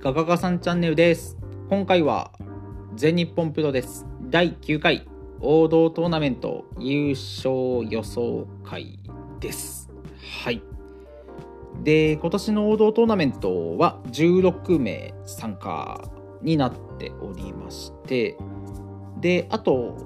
ガガガさんチャンネルです。今回は全日本プロレス第9回王道トーナメント優勝予想会です。はい。で、今年の王道トーナメントは16名参加になっておりまして、で、あと、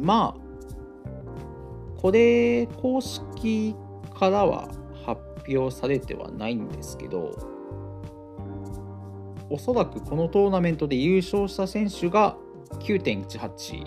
まあ、これ公式からは発表されてはないんですけど、おそらくこのトーナメントで優勝した選手が9.18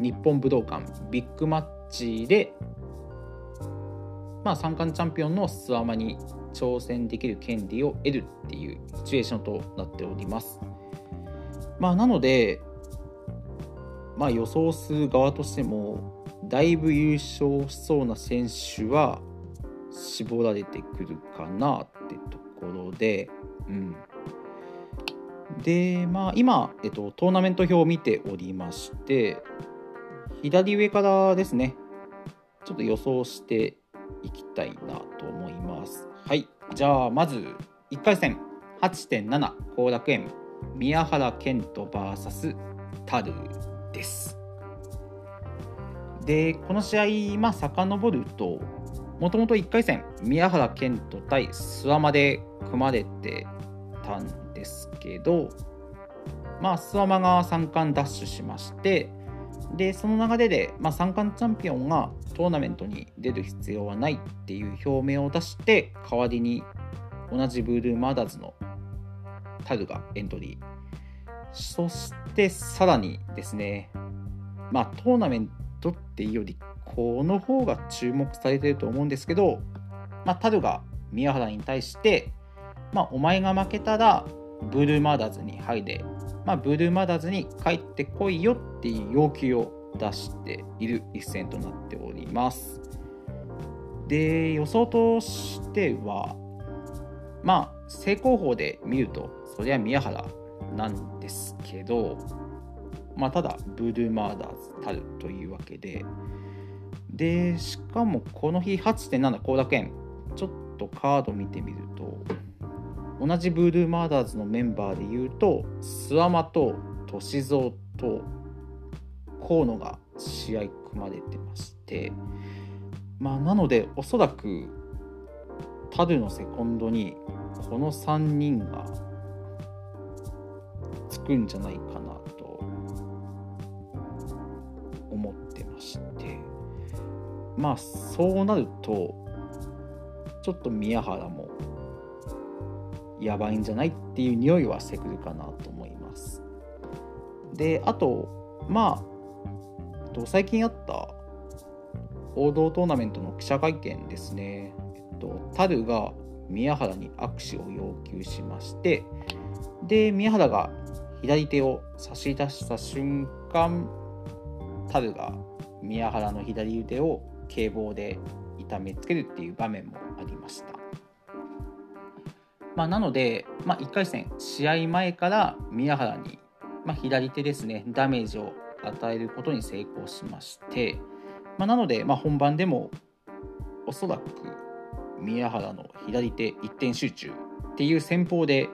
日本武道館ビッグマッチで、まあ、三冠チャンピオンのスワマに挑戦できる権利を得るっていうシチュエーションとなっております。まあ、なので、まあ、予想する側としてもだいぶ優勝しそうな選手は絞られてくるかなってところで、うん、で、まあ、今、えっと、トーナメント表を見ておりまして、左上からですね、ちょっと予想していきたいなと思います。はい。じゃあ、まず、1回戦、8.7後楽園、宮原健人 VS タルです。で、この試合、まあ、遡ると、もともと1回戦、宮原健人対諏訪まで組まれてたんですけど、まあ、諏訪間が三冠ダッシュしまして、で、その流れで、まあ、三冠チャンピオンがトーナメントに出る必要はないっていう表明を出して、代わりに同じブルーマーダーズのタルがエントリー。そして、さらにですね、まあ、トーナメントっていうより、この方が注目されてると思うんですけど、まあ、タルが宮原に対して、まあ、お前が負けたらブルーマダーズに入れ、まあ、ブルーマダーズに帰ってこいよっていう要求を出している一戦となっております。で、予想としては、まあ、正攻法で見ると、そりゃ宮原なんですけど、まあ、ただ、ブルーマーダーズたるというわけで、で、しかもこの日8.7後楽園、ちょっとカード見てみると、同じブルーマーダーズのメンバーで言うと諏訪間と歳三と河野が試合組まれてましてまあなのでおそらくタルのセコンドにこの3人がつくんじゃないかなと思ってましてまあそうなるとちょっと宮原もやばいんじゃないっていう匂いはしてくるかなと思います。で、あと、まあ、最近あった王道トーナメントの記者会見ですね。えっと、タルが宮原に握手を要求しまして、で、宮原が左手を差し出した瞬間、タルが宮原の左腕を警棒で痛めつけるっていう場面もありました。まあ、なので、まあ、1回戦、試合前から宮原に、まあ、左手ですね、ダメージを与えることに成功しまして、まあ、なので、まあ、本番でもおそらく宮原の左手一点集中っていう戦法で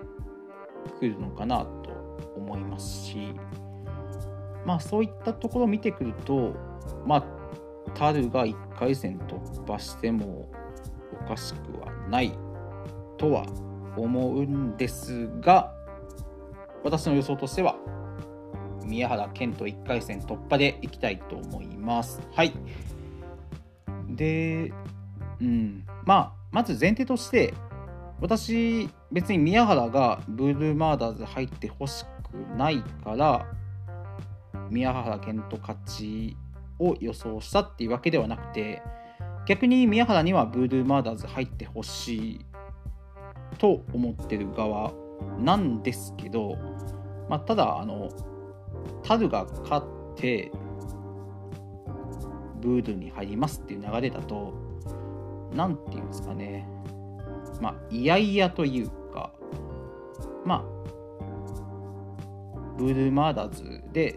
来るのかなと思いますし、まあ、そういったところを見てくると、まあ、タルが1回戦突破してもおかしくはないとは思うんですが私の予想としては宮原健人1回戦突破でいきたいと思います。はい。でうん。まあまず前提として私別に宮原がブルーマーダーズ入ってほしくないから宮原健人勝ちを予想したっていうわけではなくて逆に宮原にはブルーマーダーズ入ってほしいと思ってる側なんですけど、まあ、ただあのタルが勝ってブールに入りますっていう流れだと何て言うんですかね。まあいやいやというかまあブルーマーダーズで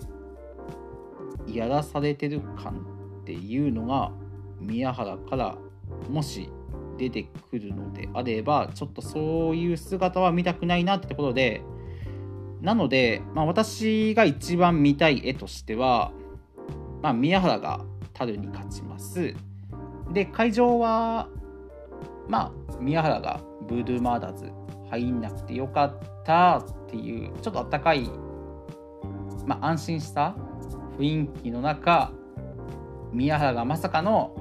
やらされてる感っていうのが宮原からもし出てくるのであればちょっとそういう姿は見たくないなってところでなので、まあ、私が一番見たい絵としては、まあ、宮原が樽に勝ちます。で、会場は、まあ、宮原がブードゥーマーダーズ入んなくてよかったっていう、ちょっとあったかい、まあ、安心した雰囲気の中、宮原がまさかの、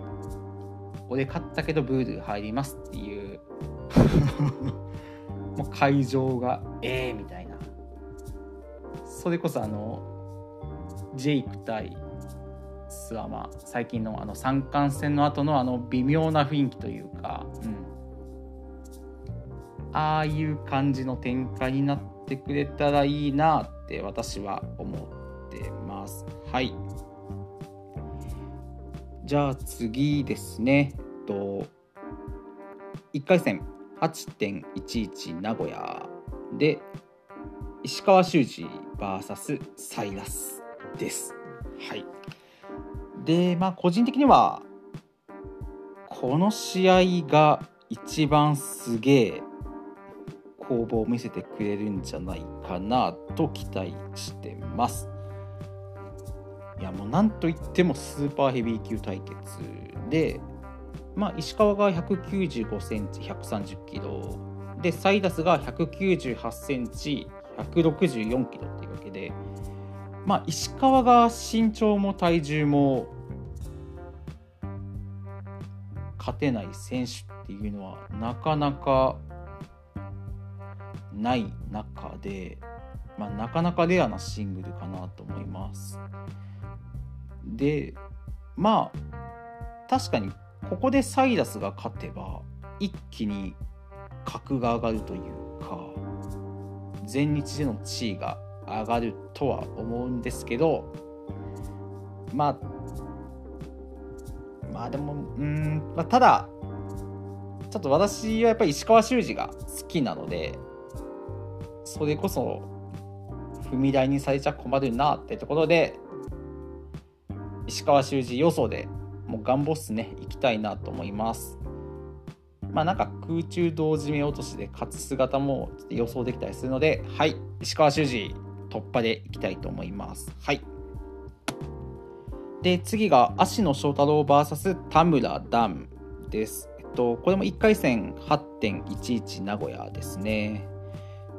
俺勝ったけどブードゥー入りますっていう。もう会場が。ええー、みたいな。それこそあのジェイク対スワマ。最近のあの三冠戦の後のあの微妙な雰囲気というか、うん、ああいう感じの展開になってくれたらいいなって私は思ってます。はいじゃあ次ですねと1回戦8.11名古屋で石川修司 VS サイラスです。はい。で、まあ個人的にはこの試合が一番すげえ攻防を見せてくれるんじゃないかなと期待してます。いやもうなんといってもスーパーヘビー級対決で、まあ、石川が195センチ130キロでサイダスが198センチ164キロっていうわけで、まあ、石川が身長も体重も勝てない選手っていうのはなかなかない中で、まあ、なかなかレアなシングルかなと思います。でまあ確かにここでサイダスが勝てば一気に格が上がるというか全日での地位が上がるとは思うんですけどまあまあでもうん、まあ、ただちょっと私はやっぱり石川修司が好きなのでそれこそ踏み台にされちゃ困るなってところで石川修司予想でもうガンボスね。行きたいなと思います。まあなんか空中同時目落としで勝つ姿も予想できたりするのではい。石川修司突破でいきたいと思います。はい。で次が芦野翔太郎 VS 田村ダムです。えっとこれも1回戦8.11名古屋ですね。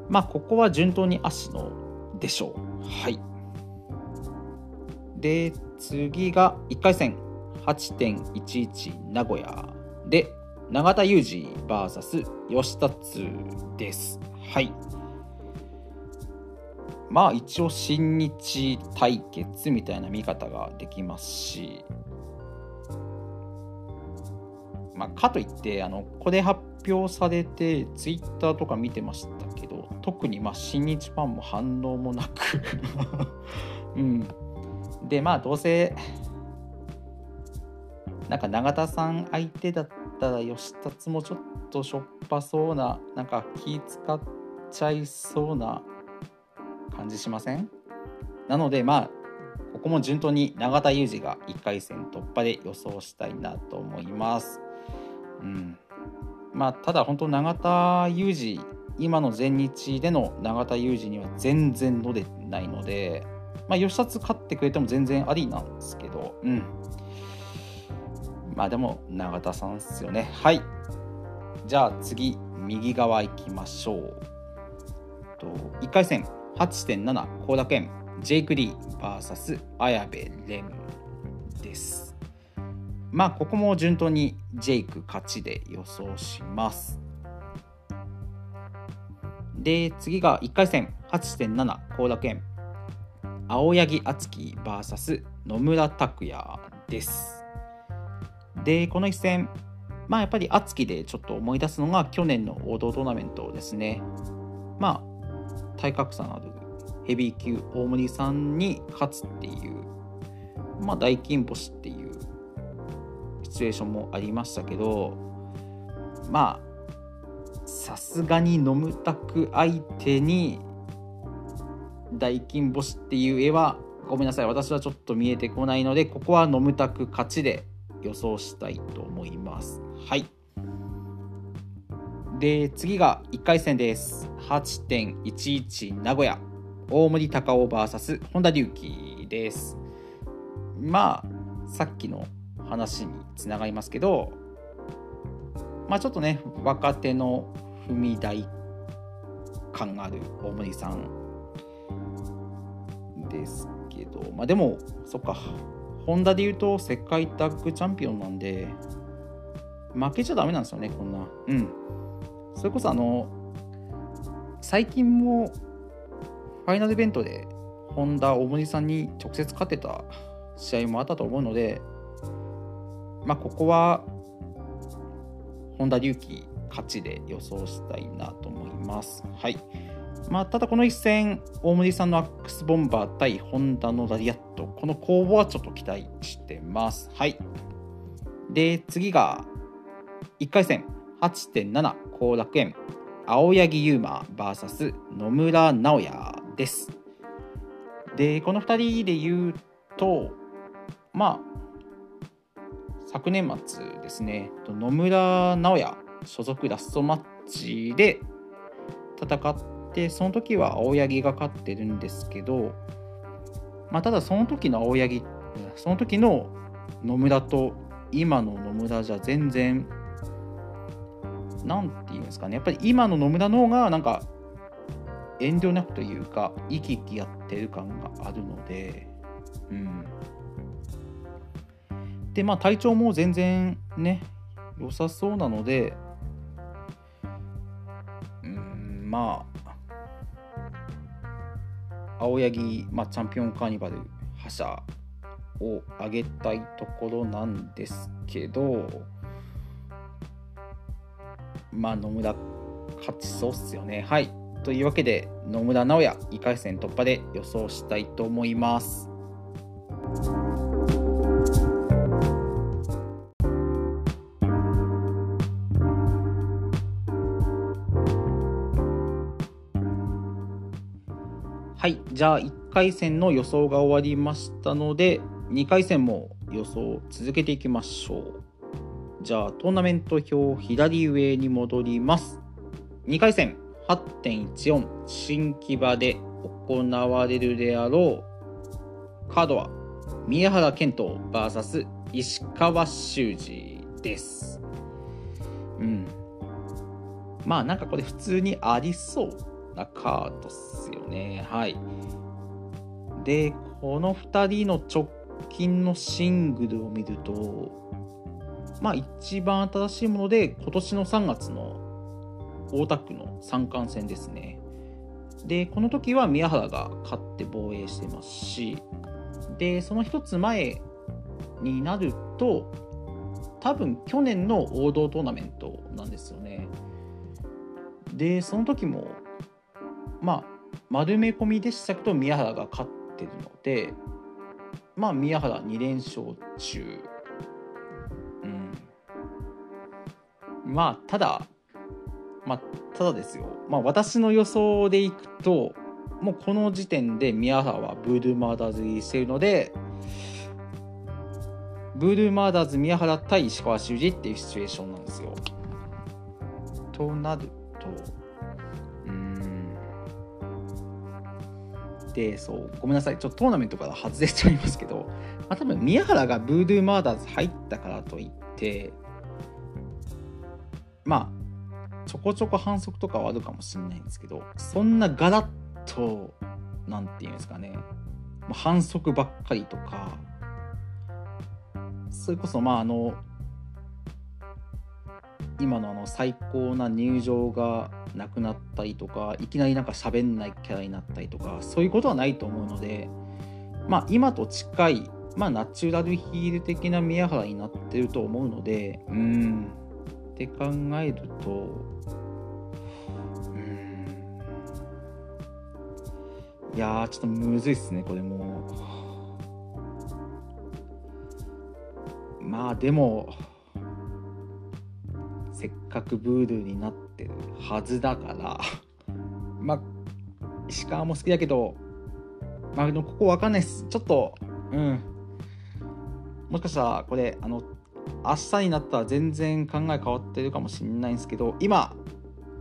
まあここは順当に芦野でしょう。はい。で次が1回戦。8.11名古屋。で永田裕二 VS 吉田津です。はい。まあ一応新日対決みたいな見方ができますし、まあ、かといってあのこれ発表されてツイッターとか見てましたけど特にまあ新日ファンも反応もなく。うん、でまあどうせなんか永田さん相手だったら吉達もちょっとしょっぱそうななんか気使っちゃいそうな感じしません？なのでまあここも順当に永田裕二が1回戦突破で予想したいなと思います。うん、まあただ本当永田裕二今の全日での永田裕二には全然乗れてないので、まあ、吉達勝ってくれても全然ありなんですけど、うん、まあでも永田さんっすよね。はい。じゃあ次右側行きましょう。と1回戦。8.7後楽園ジェイク・リー。VS 綾部レンです。まあここも順当にジェイク勝ちで予想します。で次が1回戦。8.7後楽園青柳敦樹 VS 野村拓也ですで、この一戦、まあやっぱり熱きでちょっと思い出すのが去年の王道トーナメントですね。まあ、体格差のあるヘビー級大森さんに勝つっていう、まあ大金星っていうシチュエーションもありましたけど、まあ、さすがに飲むたく相手に大金星っていう絵はごめんなさい私はちょっと見えてこないのでここは飲むたく勝ちで予想したいと思います。はい。で、次が1回戦です。8.11名古屋。大森隆夫 VS 本田隆起ですまあさっきの話につながりますけどまあちょっとね若手の踏み台感がある大森さんですけどまあでもそっかホンダで言うと世界タッグチャンピオンなんで負けちゃダメなんですよねこんなうんそれこそあの最近もファイナルイベントでホンダ大森さんに直接勝てた試合もあったと思うのでまあここは本田隆起勝ちで予想したいなと思います。はい。まあ、ただこの一戦、大森さんのアックスボンバー対ホンダのラリアット、この攻防はちょっと期待してます。はい。で、次が、1回戦、8.7後楽園、青柳優馬 VS 野村直哉です。で、この2人で言うと、まあ、昨年末ですね野村直哉所属ラストマッチで戦ってその時は青柳が勝ってるんですけど、まあ、ただその時の青柳その時の野村と今の野村じゃ全然なんて言うんですかね。やっぱり今の野村の方がなんか遠慮なくというか生き生きやってる感があるのでうん。で、まあ、体調も全然ね、良さそうなので、うん、まあ、青柳、まあ、チャンピオンカーニバル覇者を上げたいところなんですけど、まあ、野村勝ちそうっすよね。はい。というわけで、野村直哉2回戦突破で予想したいと思います。はい、じゃあ1回戦の予想が終わりましたので、2回戦も予想を続けていきましょう。じゃあトーナメント表左上に戻ります。2回戦8.14新木場で行われるであろうカードは宮原健人 VS 石川修司です。うん。まあなんかこれ普通にありそうなカードっすよね。はい。で、この2人の直近のシングルを見ると、まあ一番新しいもので、今年の3月の大田区の三冠戦ですね。で、この時は宮原が勝って防衛してますし、で、その一つ前になると、多分去年の王道トーナメントなんですよね。で、その時もまあ丸め込みでしたけど宮原が勝ってるのでまあ宮原2連勝中。うん。まあただまあただですよ。まあ私の予想でいくともうこの時点で宮原はブルーマーダーズ入りしているのでブルーマーダーズ宮原対石川修司っていうシチュエーションなんですよ。となるとてそうごめんなさい。ちょっとトーナメントから外れちゃいますけど、まあ、多分宮原がブードゥーマーダーズ入ったからといってまあちょこちょこ反則とかはあるかもしれないんですけどそんなガラッと何て言うんですかね。反則ばっかりとかそれこそまああの今のあの最高な入場がなくなったりとかいきなりなんか喋んないキャラになったりとかそういうことはないと思うのでまあ今と近いまあナチュラルヒール的な宮原になってると思うのでうん。って考えるとうん。いやちょっとむずいっすねこれも。まあでもせっかくブードゥーになってるはずだから。まあ石川も好きだけどまあでもここわかんないっす。ちょっとうん。もしかしたらこれあの明日になったら全然考え変わってるかもしれないんですけど今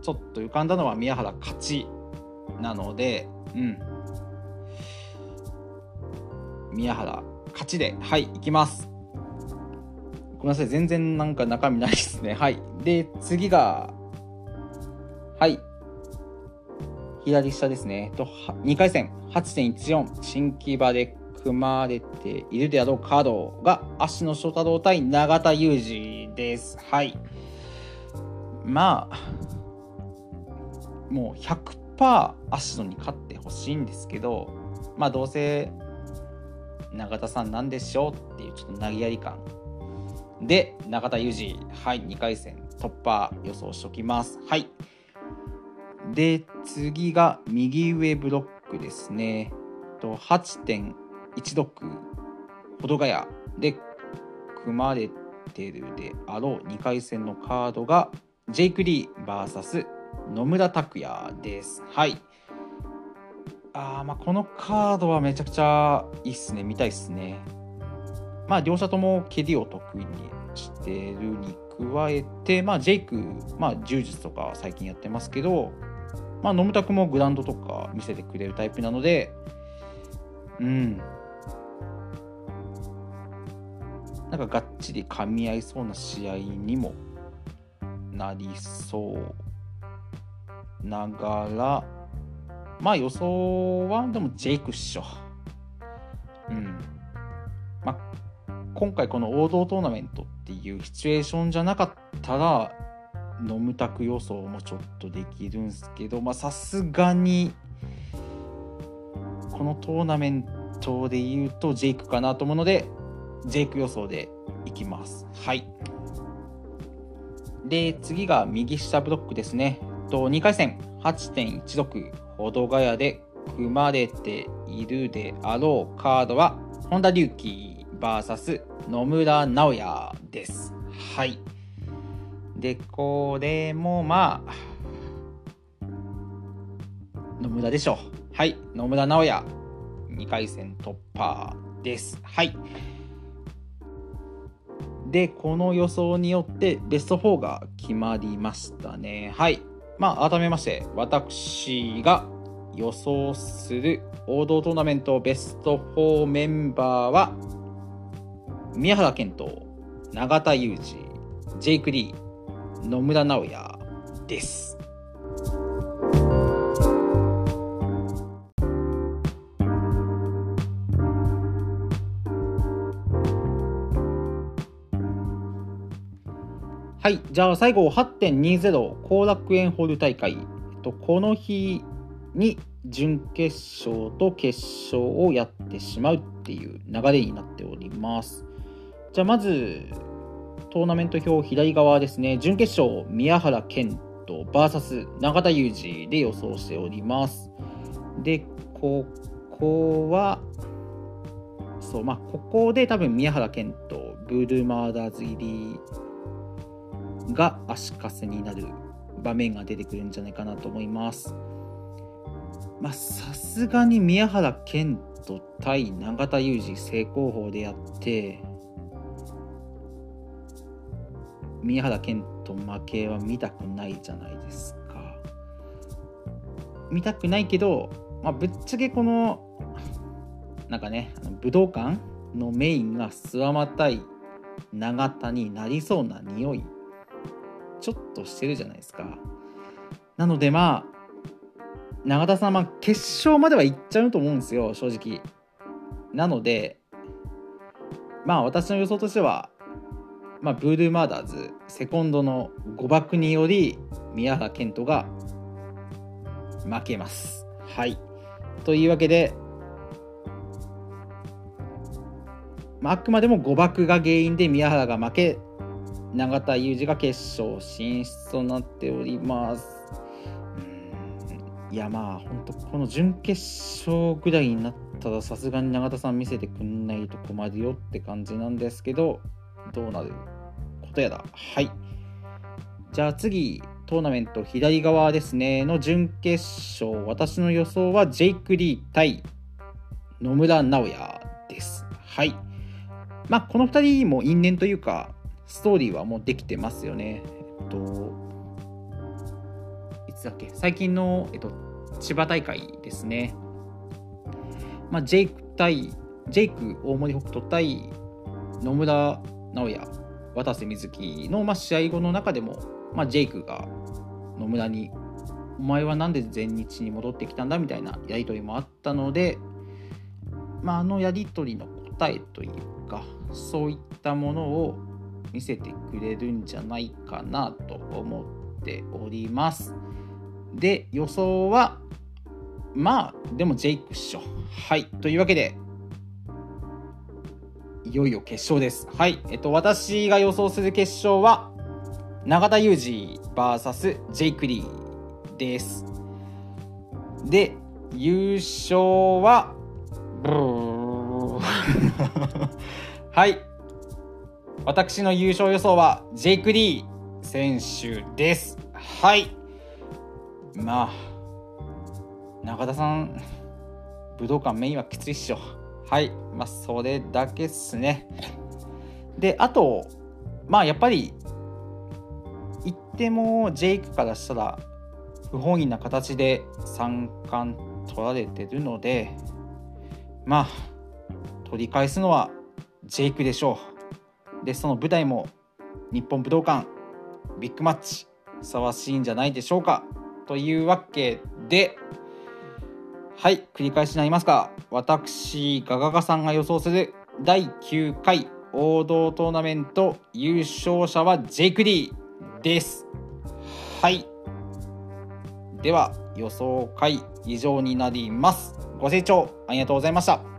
ちょっと浮かんだのは宮原勝ちなのでうん。宮原、勝ちで、はい、いきます。ごめんなさい、全然なんか中身ないですね。はい。で、次が、はい。左下ですね。と2回戦、8.14、新木場で組まれているであろうカードが、足野翔太郎対永田裕二です。はい。まあ、もう100%足野に勝ってほしいんですけど、まあどうせ永田さんなんでしょうっていうちょっと投げやり感で永田裕二はい2回戦突破予想しておきます。はい。で次が右上ブロックですね。と8.16保土ヶ谷。で組まれてるであろう2回戦のカードがジェイク・リー VS 野村拓也です。はい。あまあこのカードはめちゃくちゃいいっすね。見たいっすね。まあ両者とも蹴りを得意にしてるに加えてまあジェイクまあ柔術とか最近やってますけどまあ野村拓もグラウンドとか見せてくれるタイプなのでうんなんかがっちり噛み合いそうな試合にもなりそうながらまあ予想はでもジェイクっしょ。うん。今回この王道トーナメントっていうシチュエーションじゃなかったらノムタク予想もちょっとできるんすけどまさすがにこのトーナメントで言うとジェイクかなと思うのでジェイク予想でいきます。はい。で次が右下ブロックですね。と2回戦8.16保土ヶ谷で組まれているであろうカードは本田隆起 VS 野村直哉です。はい。で、これもまあ、野村でしょう。はい。野村直哉、2回戦突破です。はい。で、この予想によってベスト4が決まりましたね。はい。まあ、改めまして、私が予想する王道トーナメントベスト4メンバーは、宮原健人、永田裕二、ジェイク・リー、野村直哉です。はい、じゃあ最後8.20後楽園ホール大会、えっと、この日に準決勝と決勝をやってしまうっていう流れになっております。じゃあまずトーナメント表左側ですね、準決勝宮原健人 VS 永田裕二で予想しております。で、ここは、そう、まあ、ここで多分宮原健人、ブルーマーダーズ入りが足かせになる場面が出てくるんじゃないかなと思います。まあさすがに宮原健人対永田裕二正攻法でやって宮原健人負けは見たくないじゃないですか。見たくないけど、まあ、ぶっちゃけこのなんかね武道館のメインが諏訪間対永田になりそうな匂いちょっとしてるじゃないですか。なのでまあ、永田さんは決勝までは行っちゃうと思うんですよ、正直。なので、まあ私の予想としては、まあ、ブールーマーダーズ、セコンドの誤爆により、宮原健人が負けます。はい。というわけで、まあ、あくまでも誤爆が原因で宮原が負け、永田裕二が決勝進出となっております。いやまあ本当この準決勝ぐらいになったらさすがに永田さん見せてくんないと困るよって感じなんですけどどうなる？とやだはい。じゃあ次トーナメント左側ですね。の準決勝。私の予想はジェイク・リー対野村直哉です。はい。まあこの2人も因縁というかストーリーはもうできてますよね。えっと、いつだっけ？最近の、えっと、千葉大会ですね。まあ、ジェイク対ジェイク大森北斗対野村直哉渡瀬瑞希の、まあ、試合後の中でも、まあ、ジェイクが野村に「お前は何で全日に戻ってきたんだ?」みたいなやり取りもあったので、まあ、あのやり取りの答えというかそういったものを見せてくれるんじゃないかなと思っております。で予想はまあでもジェイクっしょ。はいというわけでいよいよ決勝です。はい。えっと、私が予想する決勝は、永田裕二 VS ジェイク・リーです。で、優勝は、はい。私の優勝予想は、ジェイク・リー選手です。はい。まあ、中田さん、武道館メインはきついっしょ。はい。まあ、それだけっすね。で、あと、まあ、やっぱり、言っても、ジェイクからしたら、不本意な形で三冠取られてるので、まあ、取り返すのはジェイクでしょう。で、その舞台も日本武道館ビッグマッチふさわしいんじゃないでしょうか。というわけで、はい、繰り返しになりますが、私、ガガガさんが予想する第9回王道トーナメント優勝者はジェイク・ディです。はい。では、予想会以上になります。ご清聴ありがとうございました。